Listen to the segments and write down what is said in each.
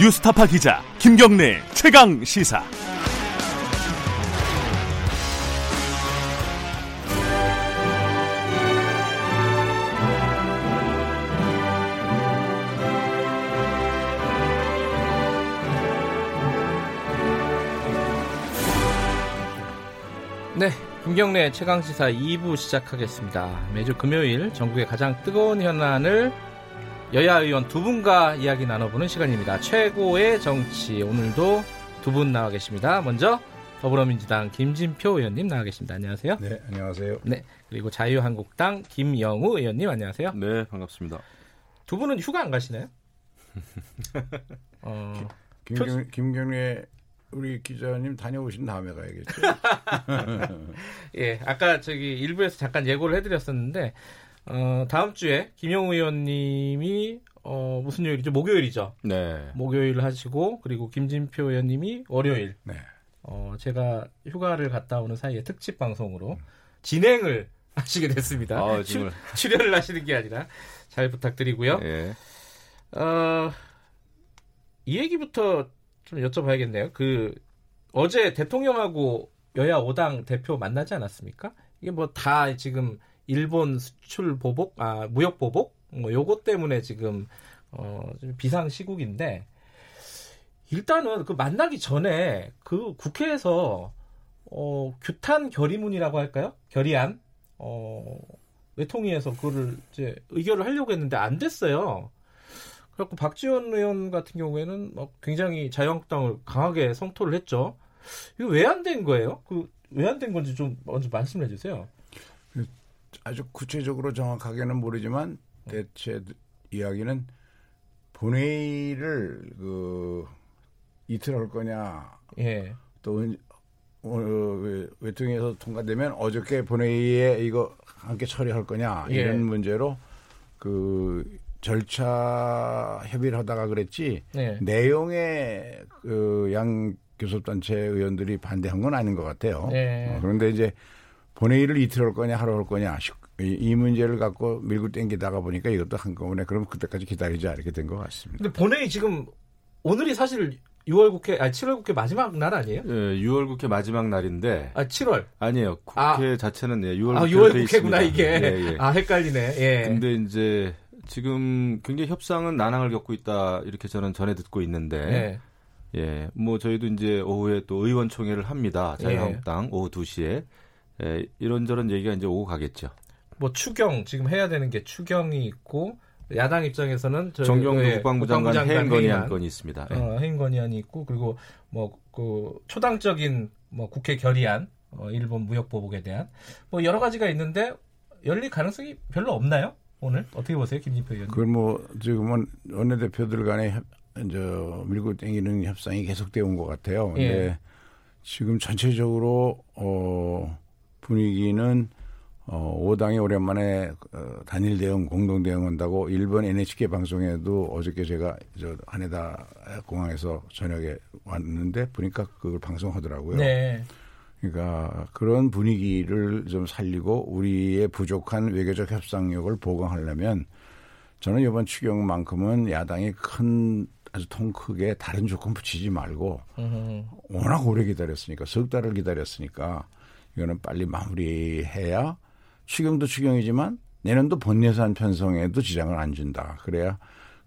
뉴스타파 기자 김경래 최강 시사. 네, 김경래 최강 시사 2부 시작하겠습니다. 매주 금요일 전국의 가장 뜨거운 현안을 여야 의원 두 분과 이야기 나눠보는 시간입니다. 최고의 정치 오늘도 두 분 나와 계십니다. 먼저 더불어민주당 김진표 의원님 나와 계십니다. 안녕하세요. 네, 안녕하세요. 네, 그리고 자유한국당 김영우 의원님 안녕하세요. 네, 반갑습니다. 두 분은 휴가 안 가시나요? 어, 김경, 김경래 우리 기자님 다녀오신 다음에 가야겠죠. 예, 아까 저기 일부에서 잠깐 예고를 해드렸었는데 어, 다음 주에 김영우 의원님이 어, 무슨 요일이죠? 목요일이죠. 네. 목요일 하시고 그리고 김진표 의원님이 월요일. 네. 어, 제가 휴가를 갔다 오는 사이에 특집 방송으로 진행을 하시게 됐습니다. 아, 추, 정말. 출연을 하시는 게 아니라 잘 부탁드리고요. 예. 어, 이 얘기부터 좀 여쭤봐야겠네요. 그 어제 대통령하고 여야 5당 대표 만나지 않았습니까? 이게 뭐 다 지금 일본 수출 보복, 아 무역 보복, 뭐 요것 때문에 지금 어좀 비상 시국인데 일단은 그 만나기 전에 그 국회에서 어 규탄 결의문이라고 할까요? 결의안 어 외통위에서 그거를 이제 의결을 하려고 했는데 안 됐어요. 그래갖고 박지원 의원 같은 경우에는 막 굉장히 자유한국당을 강하게 성토를 했죠. 이거 왜 안 된 거예요? 그 왜 안 된 건지 좀 먼저 말씀해 주세요. 아주 구체적으로 정확하게는 모르지만 대체 이야기는 본회의를 그 이틀 할 거냐 예. 또 은- 어, 외- 외통위에서 통과되면 어저께 본회의에 이거 함께 처리할 거냐 예. 이런 문제로 그 절차 협의를 하다가 그랬지 네. 내용에 그양 교섭단체 의원들이 반대한 건 아닌 것 같아요. 네. 어, 그런데 이제 본회의를 이틀 할 거냐 하루 할 거냐 시- 이, 이 문제를 갖고 밀고 땡기다가 보니까 이것도 한꺼번에 그럼 그때까지 기다리자 이렇게 된 것 같습니다. 근데 본회의 지금 오늘이 사실 6월 국회, 아니 7월 국회 마지막 날 아니에요? 예, 6월 국회 마지막 날인데 아 7월. 아니에요. 국회 아. 자체는 예, 6월 아 국회로 6월 돼 국회구나 있습니다. 이게. 예, 예. 아 헷갈리네. 예. 근데 이제 지금 굉장히 협상은 난항을 겪고 있다 이렇게 저는 전해 듣고 있는데 예. 예, 뭐 저희도 이제 오후에 또 의원총회를 합니다. 예. 자유한국당 오후 2시에 예, 이런저런 얘기가 이제 오고 가겠죠. 뭐 추경 지금 해야 되는 게 추경이 있고 야당 입장에서는 정경도 예, 국방부 장관 국방부 해임 건의 해임안. 한 건이 있습니다. 예. 어, 해임 건의안이 있고 그리고 뭐 그 초당적인 뭐 국회 결의안, 어, 일본 무역 보복에 대한 뭐 여러 가지가 있는데 열릴 가능성이 별로 없나요? 오늘 어떻게 보세요, 김진표 의원님? 그걸 뭐 지금은 원내대표들 간에 협, 저 밀고 땡기는 협상이 계속되어 온 것 같아요. 근데 예. 지금 전체적으로 어 분위기는 어 5당이 오랜만에 어, 단일 대응 공동 대응한다고 일본 NHK 방송에도 어저께 제가 저 하네다 공항에서 저녁에 왔는데 보니까 그걸 방송하더라고요. 네, 그러니까 그런 분위기를 좀 살리고 우리의 부족한 외교적 협상력을 보강하려면 저는 이번 추경만큼은 야당이 큰 아주 통 크게 다른 조건 붙이지 말고 음, 워낙 오래 기다렸으니까 석 달을 기다렸으니까 이거는 빨리 마무리해야 추경도 추경이지만 내년도 본 예산 편성에도 지장을 안 준다. 그래야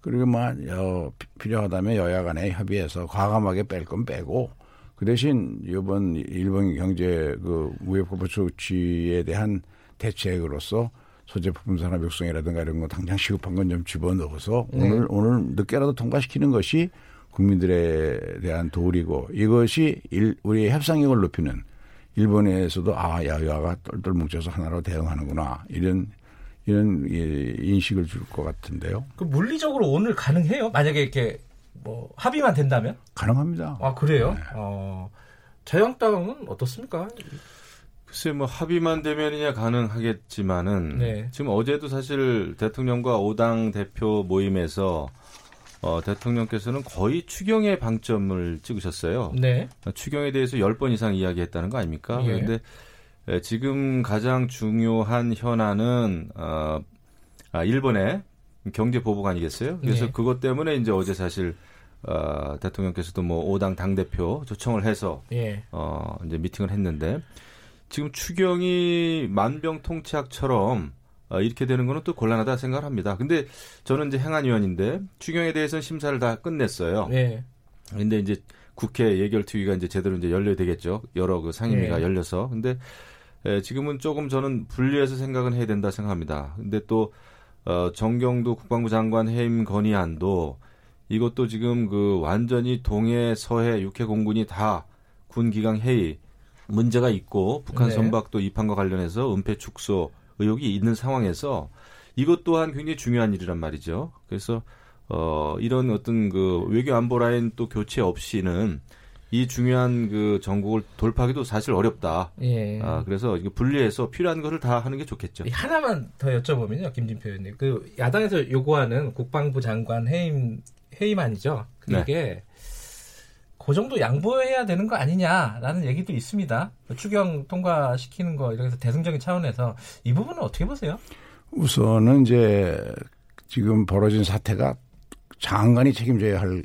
그리고 뭐 어, 피- 필요하다면 여야 간에 협의해서 과감하게 뺄 건 빼고 그 대신 이번 일본 경제 그 무역보복 조치에 대한 대책으로서 소재부품 산업 육성이라든가 이런 거 당장 시급한 건 좀 집어넣어서 네. 오늘 오늘 늦게라도 통과시키는 것이 국민들에 대한 도리고 이것이 일, 우리의 협상력을 높이는 일본에서도 아 야야가 똘똘 뭉쳐서 하나로 대응하는구나 이런 이런 예, 인식을 줄 것 같은데요. 그 물리적으로 오늘 가능해요? 만약에 이렇게 뭐 합의만 된다면? 가능합니다. 아 그래요? 어, 자유한국당은 어떻습니까? 글쎄 뭐 합의만 되면이냐 가능하겠지만은 네. 지금 어제도 사실 대통령과 5당 대표 모임에서 어, 대통령께서는 거의 추경에 방점을 찍으셨어요. 네, 추경에 대해서 10번 이상 이야기했다는 거 아닙니까? 예. 그런데 에, 지금 가장 중요한 현안은 어, 아, 일본의 경제 보복 아니겠어요? 그래서 네. 그것 때문에 이제 어제 사실 어, 대통령께서도 뭐 5당 당대표 초청을 해서 예. 어, 이제 미팅을 했는데 지금 추경이 만병통치약처럼 어, 이렇게 되는 거는 또 곤란하다 생각을 합니다. 근데 저는 이제 행안위원인데 추경에 대해서는 심사를 다 끝냈어요. 예. 근데 이제 국회 예결특위가 이제 제대로 이제 열려야 되겠죠. 여러 그 상임위가 네. 열려서. 근데 에, 지금은 조금 저는 분리해서 생각은 해야 된다 생각합니다. 근데 또 어, 정경도 국방부 장관 해임 건의안도 이것도 지금 그 완전히 동해 서해 육해 공군이 다 군 기강 회의 문제가 있고 북한 네. 선박도 입항과 관련해서 은폐 축소 의혹이 있는 상황에서 이것 또한 굉장히 중요한 일이란 말이죠. 그래서 어 이런 어떤 그 외교 안보 라인 또 교체 없이는 이 중요한 그 전국을 돌파하기도 사실 어렵다. 예. 아 그래서 이거 분리해서 필요한 것을 다 하는 게 좋겠죠. 하나만 더 여쭤보면요, 김진표 의원님. 그 야당에서 요구하는 국방부 장관 해임 해임안이죠. 그게 그 정도 양보해야 되는 거 아니냐라는 얘기도 있습니다. 추경 통과시키는 거 이렇게 해서 대승적인 차원에서 이 부분은 어떻게 보세요? 우선은 이제 지금 벌어진 사태가 장관이 책임져야 할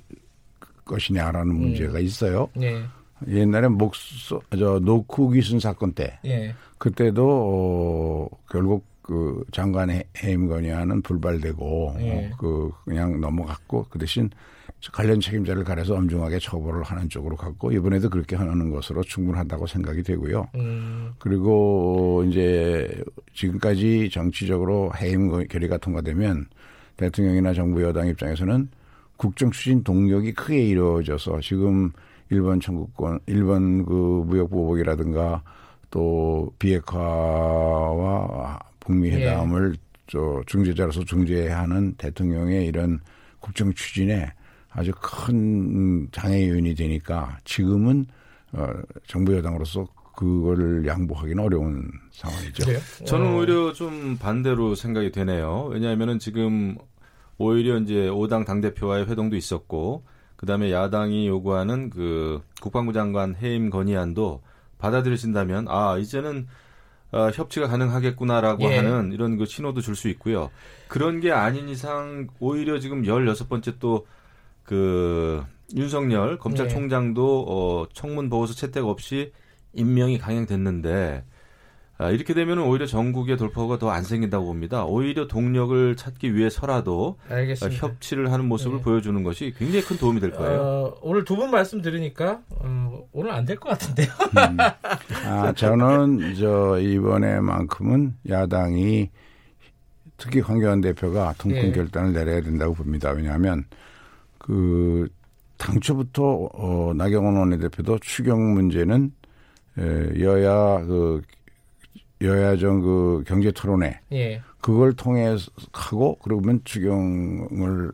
것이냐라는 음. 문제가 있어요. 예, 옛날에 목소 저 노크 기순 사건 때 예, 그때도 어, 결국 그 장관 해- 해임 건의안은 불발되고 예. 어, 그 그냥 넘어갔고 그 대신 관련 책임자를 가려서 엄중하게 처벌을 하는 쪽으로 갔고 이번에도 그렇게 하는 것으로 충분하다고 생각이 되고요. 음, 그리고 이제 지금까지 정치적으로 해임 거- 결의가 통과되면 대통령이나 정부 여당 입장에서는 국정 추진 동력이 크게 이루어져서 지금 일본 청구권, 일본 그 무역 보복이라든가 또 비핵화와 북미 회담을 저 중재자로서 중재하는 대통령의 이런 국정 추진에 아주 큰 장애 요인이 되니까 지금은 어, 정부 여당으로서 그거를 양보하기는 어려운 상황이죠. 그래요? 저는 어, 오히려 좀 반대로 생각이 되네요. 왜냐하면은 지금 오히려 이제 5당 당대표와의 회동도 있었고, 그 다음에 야당이 요구하는 그 국방부 장관 해임 건의안도 받아들여진다면, 아, 이제는 어, 협치가 가능하겠구나라고 예. 하는 이런 그 신호도 줄 수 있고요. 그런 게 아닌 이상 오히려 지금 16번째 또 그 윤석열 검찰총장도 어, 청문 보고서 채택 없이 임명이 강행됐는데 아, 이렇게 되면 오히려 전국의 돌파구가 더 안 생긴다고 봅니다. 오히려 동력을 찾기 위해서라도 어, 알겠습니다. 협치를 하는 모습을 네. 보여주는 것이 굉장히 큰 도움이 될 거예요. 어, 오늘 두 분 말씀 들으니까 어, 오늘 안 될 것 같은데요. 아, 저는 저 이번에만큼은 야당이 특히 황교안 대표가 통큰 예. 결단을 내려야 된다고 봅니다. 왜냐하면 그 당초부터 어, 나경원 원내대표도 추경 문제는 에, 여야 그 여야정 그 경제 토론회 예, 그걸 통해 하고 그러면 추경을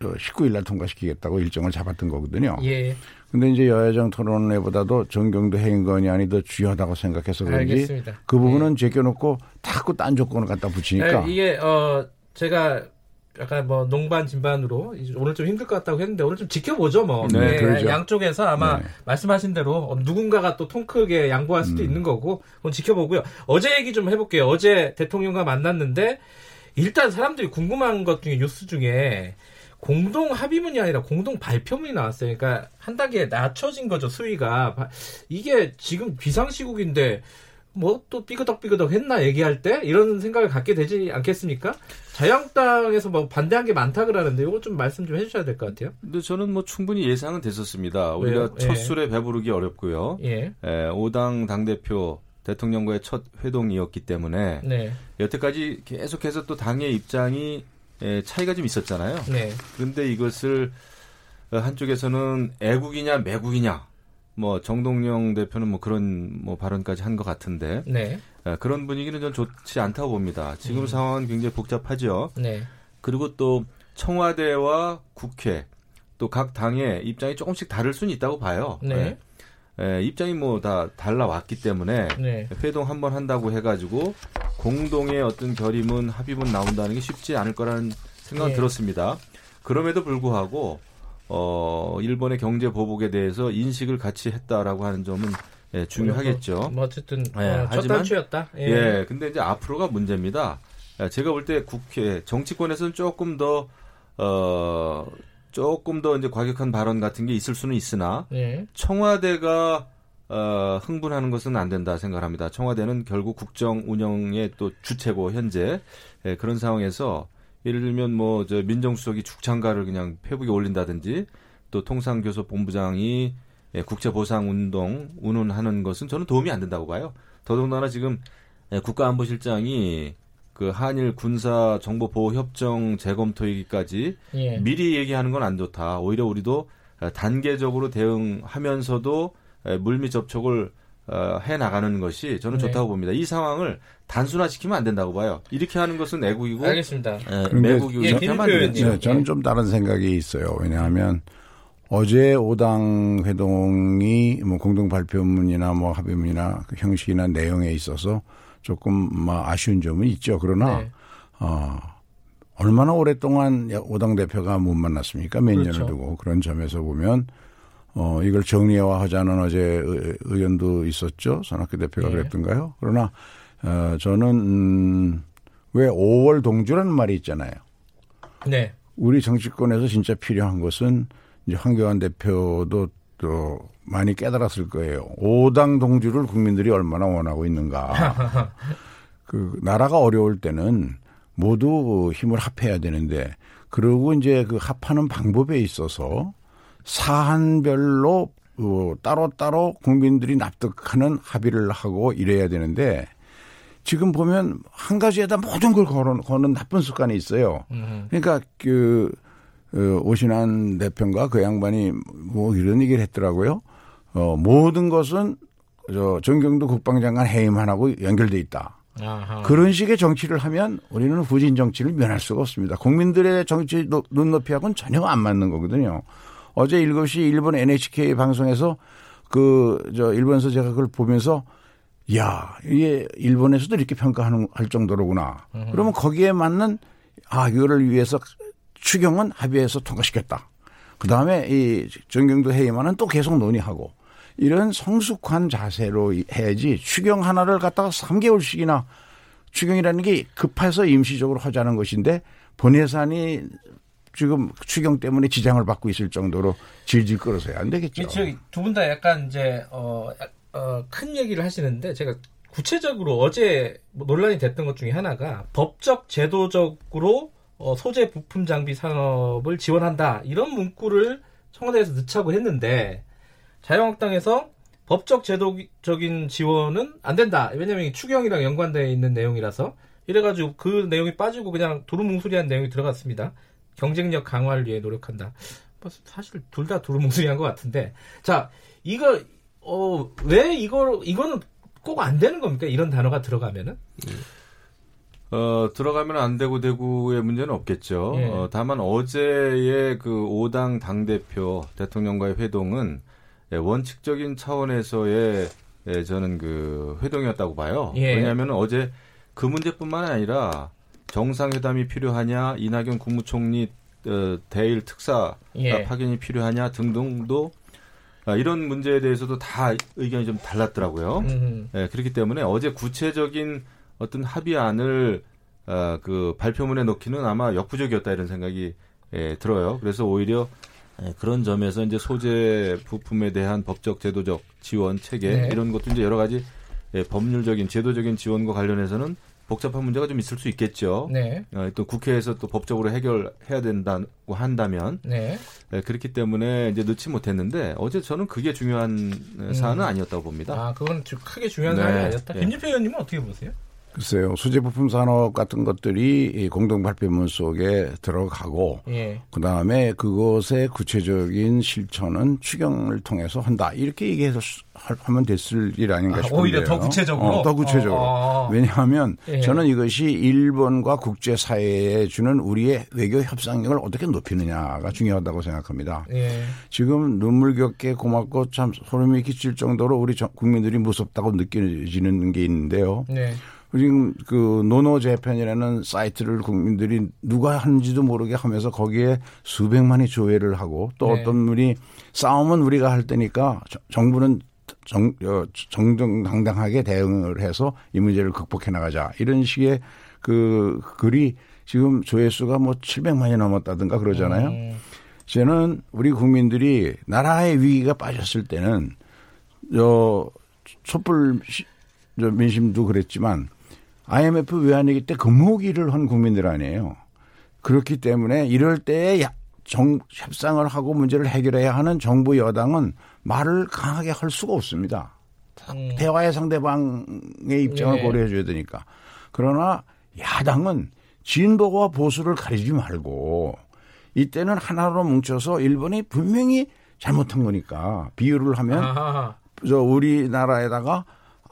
19일 날 통과시키겠다고 일정을 잡았던 거거든요. 예, 근데 이제 여야정 토론회보다도 정경도 해임 건의안이 더 중요하다고 생각해서 그런지 알겠습니다. 그 부분은 제껴놓고 자꾸 딴 조건을 갖다 붙이니까 아, 이게 어 제가 약간 뭐 농반 진반으로 오늘 좀 힘들 것 같다고 했는데 오늘 좀 지켜보죠 뭐 네, 그러죠. 양쪽에서 아마 네. 말씀하신 대로 어, 누군가가 또 통 크게 양보할 수도 있는 거고 그건 지켜보고요 어제 얘기 좀 해볼게요 어제 대통령과 만났는데 일단 사람들이 궁금한 것 중에 뉴스 중에 공동 합의문이 아니라 공동 발표문이 나왔어요. 그러니까 한 단계 낮춰진 거죠 수위가 바- 이게 지금 비상시국인데 뭐 또 삐그덕삐그덕 했나 얘기할 때 이런 생각을 갖게 되지 않겠습니까? 자유한국당에서 뭐 반대한 게 많다 그러는데 이거 좀 말씀 좀 해주셔야 될 것 같아요. 근데 저는 뭐 충분히 예상은 됐었습니다. 우리가 왜요? 첫 예. 술에 배부르기 어렵고요. 예, 에, 5당 당대표 대통령과의 첫 회동이었기 때문에 네, 여태까지 계속해서 또 당의 입장이 에, 차이가 좀 있었잖아요. 네, 그런데 이것을 어, 한쪽에서는 애국이냐 매국이냐 뭐 정동영 대표는 뭐 그런 뭐 발언까지 한 것 같은데 네, 에, 그런 분위기는 전 좋지 않다고 봅니다. 지금 음. 상황은 굉장히 복잡하죠. 네, 그리고 또 청와대와 국회 또 각 당의 입장이 조금씩 다를 수는 있다고 봐요. 네, 에, 에, 입장이 뭐 다 달라왔기 때문에 네, 회동 한 번 한다고 해가지고 공동의 어떤 결의문 합의문 나온다는 게 쉽지 않을 거라는 생각은 예. 들었습니다. 그럼에도 불구하고 어 일본의 경제 보복에 대해서 인식을 같이 했다라고 하는 점은 예, 중요하겠죠. 뭐 어쨌든 예, 어, 첫 단추였다. 예. 근데 이제 앞으로가 문제입니다. 예, 제가 볼 때 국회 정치권에서는 조금 더 어, 조금 더 이제 과격한 발언 같은 게 있을 수는 있으나 예. 청와대가 어, 흥분하는 것은 안 된다 생각합니다. 청와대는 결국 국정 운영의 또 주체고 현재 예, 그런 상황에서 예를 들면 뭐 저 민정수석이 죽창가를 그냥 페북에 올린다든지 또 통상교섭본부장이 예, 국제보상운동 운운하는 것은 저는 도움이 안 된다고 봐요. 더더군다나 지금 예, 국가안보실장이 그 한일 군사 정보 보호 협정 재검토이기까지 예. 미리 얘기하는 건 안 좋다. 오히려 우리도 어, 단계적으로 대응하면서도 에, 물밑 접촉을 어, 해 나가는 것이 저는 네. 좋다고 봅니다. 이 상황을 단순화시키면 안 된다고 봐요. 이렇게 하는 것은 애국이고 알겠습니다. 에, 그런데 매국이고 예, 이렇게 하면 안. 네, 저는 좀 다른 생각이 있어요. 왜냐하면 어제 오당 회동이 뭐 공동 발표문이나 뭐 합의문이나 그 형식이나 내용에 있어서 조금 뭐 아쉬운 점은 있죠. 그러나 네. 어, 얼마나 오랫동안 오당 대표가 못 만났습니까? 몇 그렇죠. 년을 두고 그런 점에서 보면 어, 이걸 정리화하자는 어제 의- 의견도 있었죠. 손학규 대표가 네. 그랬던가요? 그러나 어, 저는 음, 왜 5월 동주라는 말이 있잖아요. 네. 우리 정치권에서 진짜 필요한 것은 이제 황교안 대표도 또 많이 깨달았을 거예요. 오당 동주를 국민들이 얼마나 원하고 있는가. 그 나라가 어려울 때는 모두 힘을 합해야 되는데 그리고 이제 그 합하는 방법에 있어서 사안별로 어, 따로따로 국민들이 납득하는 합의를 하고 이래야 되는데 지금 보면 한 가지에다 모든 걸 거는, 거는 나쁜 습관이 있어요. 음. 그러니까 그 어, 오신환 대표가 그 양반이 뭐 이런 얘기를 했더라고요. 어, 모든 것은 저 정경도 국방장관 해임하고 연결돼 있다. 아하. 그런 식의 정치를 하면 우리는 후진 정치를 면할 수가 없습니다. 국민들의 정치 노- 눈높이하고는 전혀 안 맞는 거거든요. 어제 7시 일본 NHK 방송에서 그 저 일본에서 제가 그걸 보면서 야 이게 일본에서도 이렇게 평가하는 할 정도로구나. 그러면 거기에 맞는 아 이거를 위해서 추경은 합의해서 통과시켰다. 그 다음에 이 정경도 회의만은 또 계속 논의하고 이런 성숙한 자세로 해야지 추경 하나를 갖다가 3개월씩이나 추경이라는 게 급해서 임시적으로 하자는 것인데 본 예산이 지금 추경 때문에 지장을 받고 있을 정도로 질질 끌어서야 안 되겠죠. 두분 다 약간 이제 어, 어, 큰 얘기를 하시는데 제가 구체적으로 어제 뭐 논란이 됐던 것 중에 하나가 법적 제도적으로 어, 소재 부품 장비 산업을 지원한다. 이런 문구를 청와대에서 넣자고 했는데 자유한국당에서 법적 제도적인 지원은 안 된다. 왜냐하면 이 추경이랑 연관되어 있는 내용이라서. 이래가지고 그 내용이 빠지고 그냥 두루뭉술이한 내용이 들어갔습니다 경쟁력 강화를 위해 노력한다 뭐 사실 둘 다 두루뭉술이한 것 같은데 자 이거 어 왜 이걸 이거는 꼭 안 되는 겁니까 이런 단어가 들어가면은 어, 들어가면 안 되고 되고의 문제는 없겠죠. 예. 어, 다만 어제의 그 5당 당대표 대통령과의 회동은 예, 원칙적인 차원에서의 예, 저는 그 회동이었다고 봐요. 예. 왜냐하면 어제 그 문제뿐만 아니라 정상회담이 필요하냐, 이낙연 국무총리 어, 대일 특사 예. 파견이 필요하냐 등등도 아, 이런 문제에 대해서도 다 의견이 좀 달랐더라고요. 음, 예, 그렇기 때문에 어제 구체적인 어떤 합의안을 어, 그 발표문에 넣기는 아마 역부족이었다 이런 생각이 예, 들어요. 그래서 오히려 예, 그런 점에서 이제 소재 부품에 대한 법적 제도적 지원 체계 네. 이런 것도 이제 여러 가지 예, 법률적인 제도적인 지원과 관련해서는 복잡한 문제가 좀 있을 수 있겠죠. 네, 어, 또 국회에서 또 법적으로 해결해야 된다고 한다면 네. 예, 그렇기 때문에 이제 넣지 못했는데 어제 저는 그게 중요한 사안은 아니었다고 봅니다. 아 그건 좀 크게 중요한 네. 사안이 아니었다. 예. 김진표 의원님은 어떻게 보세요? 글쎄요. 소재부품 산업 같은 것들이 이 공동 발표문 속에 들어가고 예, 그 다음에 그것의 구체적인 실천은 추경을 통해서 한다. 이렇게 얘기해서 하면 됐을 일 아닌가 아, 싶은데요. 오히려 더 구체적으로? 어, 더 구체적으로. 어, 어. 왜냐하면 예. 저는 이것이 일본과 국제 사회에 주는 우리의 외교 협상력을 어떻게 높이느냐가 중요하다고 생각합니다. 예, 지금 눈물겹게 고맙고 참 소름이 끼칠 정도로 우리 정- 국민들이 무섭다고 느껴지는 게 있는데요. 네, 지금 그 노노 재팬이라는 사이트를 국민들이 누가 하는지도 모르게 하면서 거기에 수백만이 조회를 하고 또 네. 어떤 분이 싸움은 우리가 할 때니까 저- 정부는 정, 어, 정정당당하게 대응을 해서 이 문제를 극복해 나가자 이런 식의 그 글이 지금 조회수가 뭐 700만이 넘었다든가 그러잖아요. 음, 저는 우리 국민들이 나라의 위기가 빠졌을 때는 저 촛불 시- 저 민심도 그랬지만 IMF 외환위기 때 금호기를 한 국민들 아니에요. 그렇기 때문에 이럴 때에 야- 정, 협상을 하고 문제를 해결해야 하는 정부 여당은 말을 강하게 할 수가 없습니다. 음. 대화의 상대방의 입장을 네. 고려해 줘야 되니까. 그러나 야당은 진보와 보수를 가리지 말고 이때는 하나로 뭉쳐서 일본이 분명히 잘못한 거니까 비유를 하면 아하. 저 우리나라에다가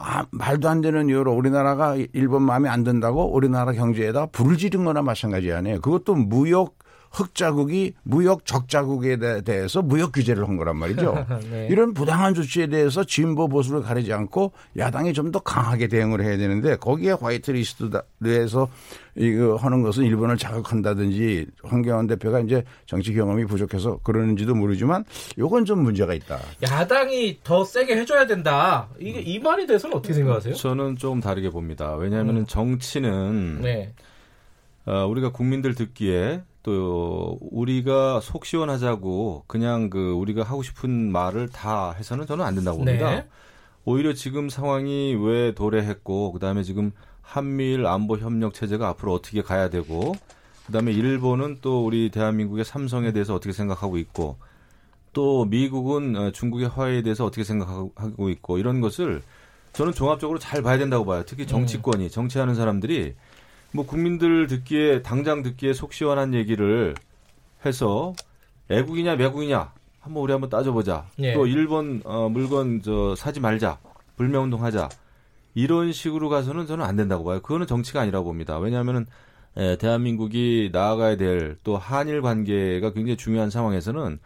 아, 말도 안 되는 이유로 우리나라가 일본 마음에 안 든다고 우리나라 경제에다 불을 지른 거나 마찬가지 아니에요. 그것도 무역 흑자국이 무역 적자국에 대- 대해서 무역 규제를 한 거란 말이죠. 네. 이런 부당한 조치에 대해서 진보 보수를 가리지 않고 야당이 좀 더 강하게 대응을 해야 되는데 거기에 화이트리스트에서 이거 하는 것은 일본을 자극한다든지 황교안 대표가 이제 정치 경험이 부족해서 그러는지도 모르지만 요건 좀 문제가 있다. 야당이 더 세게 해줘야 된다. 이게 이 말에 대해서는 어떻게 생각하세요? 저는 좀 다르게 봅니다. 왜냐하면 정치는 네. 어, 우리가 국민들 듣기에 또 우리가 속 시원하자고 그냥 그 우리가 하고 싶은 말을 다 해서는 저는 안 된다고 봅니다. 네. 오히려 지금 상황이 왜 도래했고 그다음에 지금 한미일 안보 협력 체제가 앞으로 어떻게 가야 되고 그다음에 일본은 또 우리 대한민국의 삼성에 대해서 어떻게 생각하고 있고 또 미국은 어, 중국의 화해에 대해서 어떻게 생각하고 있고 이런 것을 저는 종합적으로 잘 봐야 된다고 봐요. 특히 정치권이 정치하는 사람들이 뭐 국민들 듣기에 당장 듣기에 속 시원한 얘기를 해서 애국이냐 매국이냐 한번 우리 한번 따져보자. 예. 또 일본 어, 물건 저 사지 말자, 불매운동하자 이런 식으로 가서는 저는 안 된다고 봐요. 그거는 정치가 아니라고 봅니다. 왜냐하면은 에, 대한민국이 나아가야 될 또 한일 관계가 굉장히 중요한 상황에서는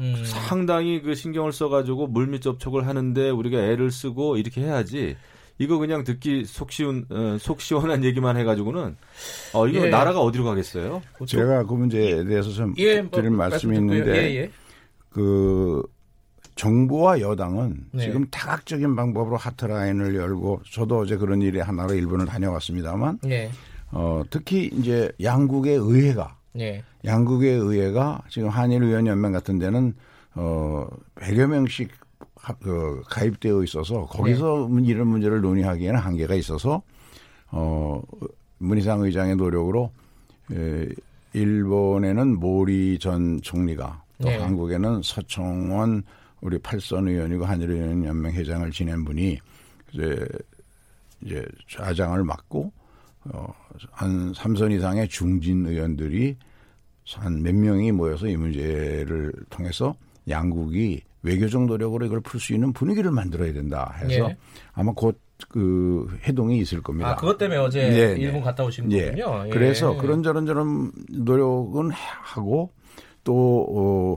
음. 상당히 그 신경을 써가지고 물밑 접촉을 하는데 우리가 애를 쓰고 이렇게 해야지. 이거 그냥 듣기 속 시원 어, 속 시원한 얘기만 해가지고는 어 이거 예. 나라가 어디로 가겠어요? 제가 그 문제에 대해서 좀 예, 뭐, 드릴 말씀이. 있는데 예, 예. 그 정부와 여당은 네. 지금 다각적인 방법으로 하트라인을 열고 저도 어제 그런 일이 하나로 일본을 다녀왔습니다만 예. 어, 특히 이제 양국의 의회가 예. 양국의 의회가 지금 한일 의원 연맹 같은 데는 어 100여 명씩 하- 그 가입되어 있어서 거기서 네. 이런 문제를 논의하기에는 한계가 있어서 어 문희상 의장의 노력으로 에, 일본에는 모리 전 총리가 또 네. 한국에는 서청원 우리 팔선 의원이고 한일 의원 연맹 회장을 지낸 분이 이제 이제 좌장을 맡고 어, 한 3선 이상의 중진 의원들이 한 몇 명이 모여서 이 문제를 통해서 양국이 외교적 노력으로 이걸 풀 수 있는 분위기를 만들어야 된다 해서 예. 아마 곧그 해동이 있을 겁니다. 아, 그것 때문에 어제 네, 네. 일본 갔다 오신 예. 거군요. 예. 그래서 그런 저런 저런 노력은 하고 또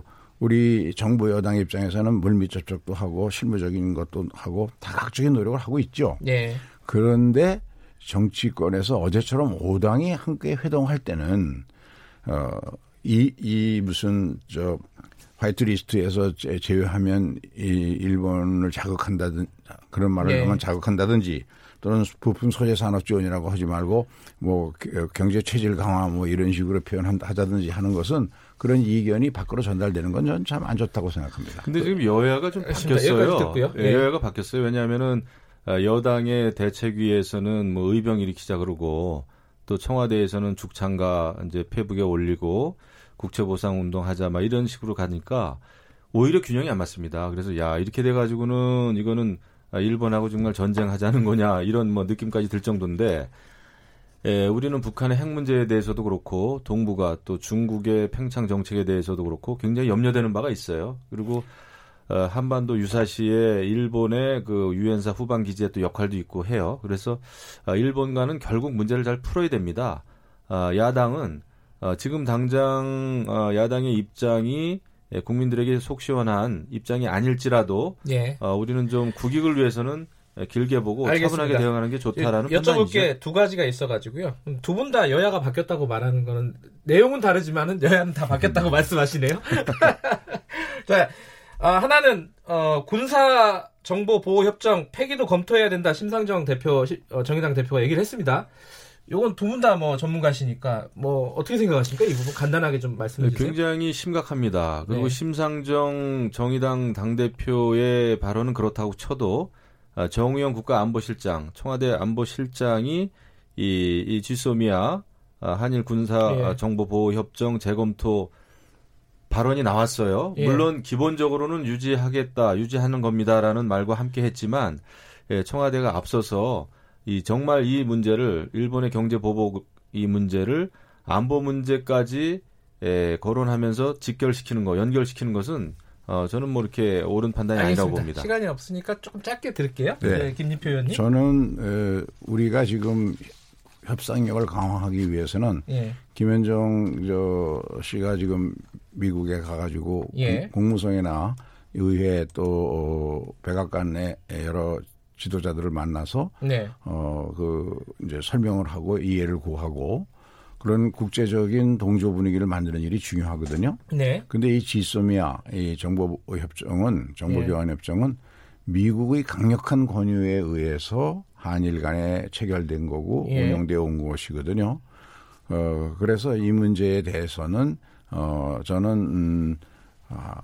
어, 우리 정부 여당 입장에서는 물밑 접촉도 하고 실무적인 것도 하고 다각적인 노력을 하고 있죠. 예. 그런데 정치권에서 어제처럼 5당이 함께 회동할 때는 어, 이, 이 무슨 저 화이트리스트에서 제- 제외하면 이 일본을 자극한다든 그런 말을 네. 하면 자극한다든지 또는 부품 소재 산업 지원이라고 하지 말고 뭐 겨- 경제 체질 강화 뭐 이런 식으로 표현하자든지 하는 것은 그런 이견이 밖으로 전달되는 건 전 참 안 좋다고 생각합니다. 근데 지금 여야가 좀 알겠습니다. 바뀌었어요. 예, 예. 여야가 바뀌었어요. 왜냐하면은 아, 여당의 대책위에서는 뭐 의병 일으키자 그러고 또 청와대에서는 죽창가 이제 페북에 올리고 국채보상 운동 하자 막 이런 식으로 가니까 오히려 균형이 안 맞습니다. 그래서 야 이렇게 돼가지고는 이거는 아, 일본하고 정말 전쟁하자는 거냐 이런 뭐 느낌까지 들 정도인데 예, 우리는 북한의 핵 문제에 대해서도 그렇고 동북아 또 중국의 팽창 정책에 대해서도 그렇고 굉장히 염려되는 바가 있어요. 그리고 어, 한반도 유사시에 일본의 그 유엔사 후방 기지의 또 역할도 있고 해요. 그래서 어, 일본과는 결국 문제를 잘 풀어야 됩니다. 어, 야당은 어, 지금 당장 어, 야당의 입장이 예, 국민들에게 속 시원한 입장이 아닐지라도 예. 어, 우리는 좀 국익을 위해서는 예, 길게 보고 알겠습니다. 차분하게 대응하는 게 좋다라는 여쭤볼 판단이죠. 게두 가지가 있어가지고요. 두 분 다 여야가 바뀌었다고 말하는 거는 내용은 다르지만은 여야는 다 바뀌었다고 말씀하시네요. 자, 아, 하나는 어, 군사 정보 보호 협정 폐기도 검토해야 된다. 심상정 대표 시- 어, 정의당 대표가 얘기를 했습니다. 요건 두 분 다 뭐 전문가시니까 뭐 어떻게 생각하십니까? 이 부분 간단하게 좀 말씀해 주세요. 굉장히 심각합니다. 그리고 네. 심상정 정의당 당대표의 발언은 그렇다고 쳐도 아, 정우영 국가안보실장, 청와대 안보실장이 이, 이 지소미아 아, 한일 군사 예. 아, 정보 보호 협정 재검토 발언이 나왔어요. 예. 물론 기본적으로는 유지하겠다, 유지하는 겁니다라는 말과 함께 했지만 예, 청와대가 앞서서 이 정말 이 문제를 일본의 경제 보복 이 문제를 안보 문제까지 에, 거론하면서 직결시키는 거, 연결시키는 것은 어, 저는 뭐 이렇게 옳은 판단이 아니라고 알겠습니다. 봅니다. 시간이 없으니까 조금 짧게 들을게요. 네. 네, 김진표 의원님. 저는 에, 우리가 지금 협상력을 강화하기 위해서는 예. 김현정 저 씨가 지금 미국에 가가지고 예. 공- 공무성이나 의회 또 어, 백악관의 여러 지도자들을 만나서 네. 어그 이제 설명을 하고 이해를 구하고 그런 국제적인 동조 분위기를 만드는 일이 중요하거든요. 네. 근데 이 지소미아 이 정보 협정은 정보 예. 교환 협정은 미국의 강력한 권유에 의해서 한일 간에 체결된 거고 예. 운영되어 온 것이거든요. 어 그래서 이 문제에 대해서는 어 저는 음, 아,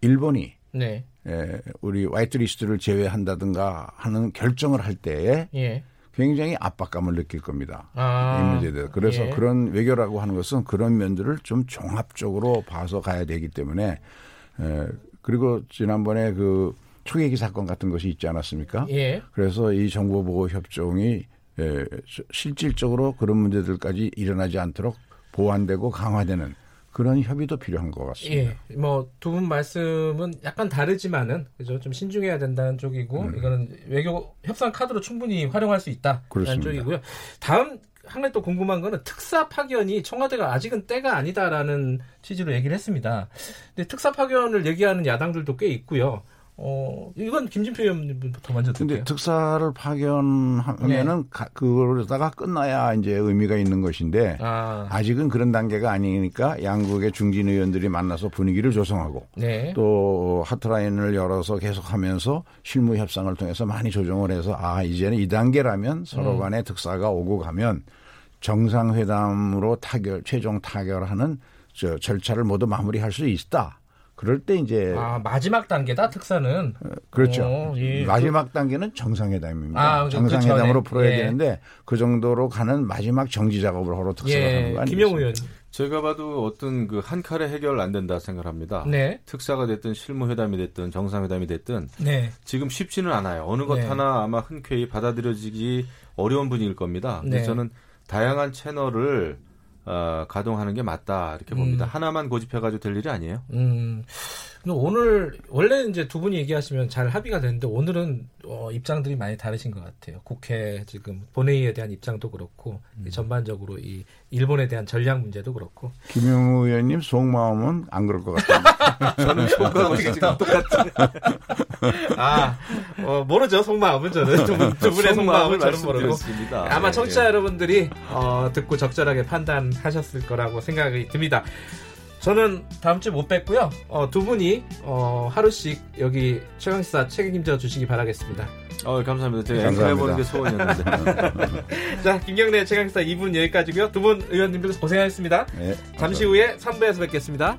일본이 네. 에, 우리 화이트리스트를 제외한다든가 하는 결정을 할 때에 예. 굉장히 압박감을 느낄 겁니다. 아. 이 문제에 대해서. 그래서 예. 그런 외교라고 하는 것은 그런 면들을 좀 종합적으로 봐서 가야 되기 때문에 에, 그리고 지난번에 그 초계기 사건 같은 것이 있지 않았습니까? 예. 그래서 이 정보보호 협정이 에, 시- 실질적으로 그런 문제들까지 일어나지 않도록 보완되고 강화되는 그런 협의도 필요한 것 같습니다. 예. 뭐두 분 말씀은 약간 다르지만은 그죠? 좀 신중해야 된다는 쪽이고 이거는 외교 협상 카드로 충분히 활용할 수 있다라는 그렇습니다. 쪽이고요. 다음 한 가지 또 궁금한 거는 특사 파견이 청와대가 아직은 때가 아니다라는 취지로 얘기를 했습니다. 근데 특사 파견을 얘기하는 야당들도 꽤 있고요. 어, 이건 김진표 의원님부터 먼저 근데 듣게요. 특사를 파견하면은 네. 가- 그러다가 끝나야 이제 의미가 있는 것인데 아, 아직은 그런 단계가 아니니까 양국의 중진 의원들이 만나서 분위기를 조성하고 네. 또 하트라인을 열어서 계속하면서 실무 협상을 통해서 많이 조정을 해서 아 이제는 이 단계라면 서로 음. 간에 특사가 오고 가면 정상회담으로 타결 최종 타결하는 저 절차를 모두 마무리할 수 있다. 그럴 때 이제 아, 마지막 단계다 특사는. 그렇죠. 어, 예. 마지막 단계는 정상회담입니다. 아, 그- 정상회담으로 그 풀어야. 예. 되는데 그 정도로 가는 마지막 정지 작업을 하러 특사가 하는 예. 거 아니겠습니까? 김영우 의원. 제가 봐도 어떤 그 한 칼에 해결 안 된다 생각합니다. 네. 특사가 됐든 실무회담이 됐든 정상회담이 됐든 네. 지금 쉽지는 않아요. 어느 것 네. 하나 아마 흔쾌히 받아들여지기 어려운 분위기일 겁니다. 네. 그래서 저는 다양한 채널을 어, 가동하는 게 맞다 이렇게 봅니다. 음. 하나만 고집해가지고 될 일이 아니에요. 음. 근데 오늘 원래 이제 두 분이 얘기하시면 잘 합의가 되는데 오늘은 어, 입장들이 많이 다르신 것 같아요. 국회 지금 본회의에 대한 입장도 그렇고 음. 전반적으로 이 일본에 대한 전략 문제도 그렇고 김영우 의원님 속마음은 안 그럴 것 같아요. 저는 속하고 지금 똑같은 아 어, 모르죠 속마음은 저는 두, 분, 두 분의 속마음은 저는 모르고. 아마 예, 청취자 예. 여러분들이 어, 듣고 적절하게 판단하셨을 거라고 생각이 듭니다. 저는 다음 주 못 뵙고요. 어, 두 분이 어, 하루씩 여기 최강시사 책임져 주시기 바라겠습니다. 어, 감사합니다. 제가. 앵커해보는 게 소원이었는데. 자, 김경래 최강시사 2분 여기까지고요. 두 분 의원님들 고생하셨습니다. 네, 잠시 후에 3부에서 뵙겠습니다.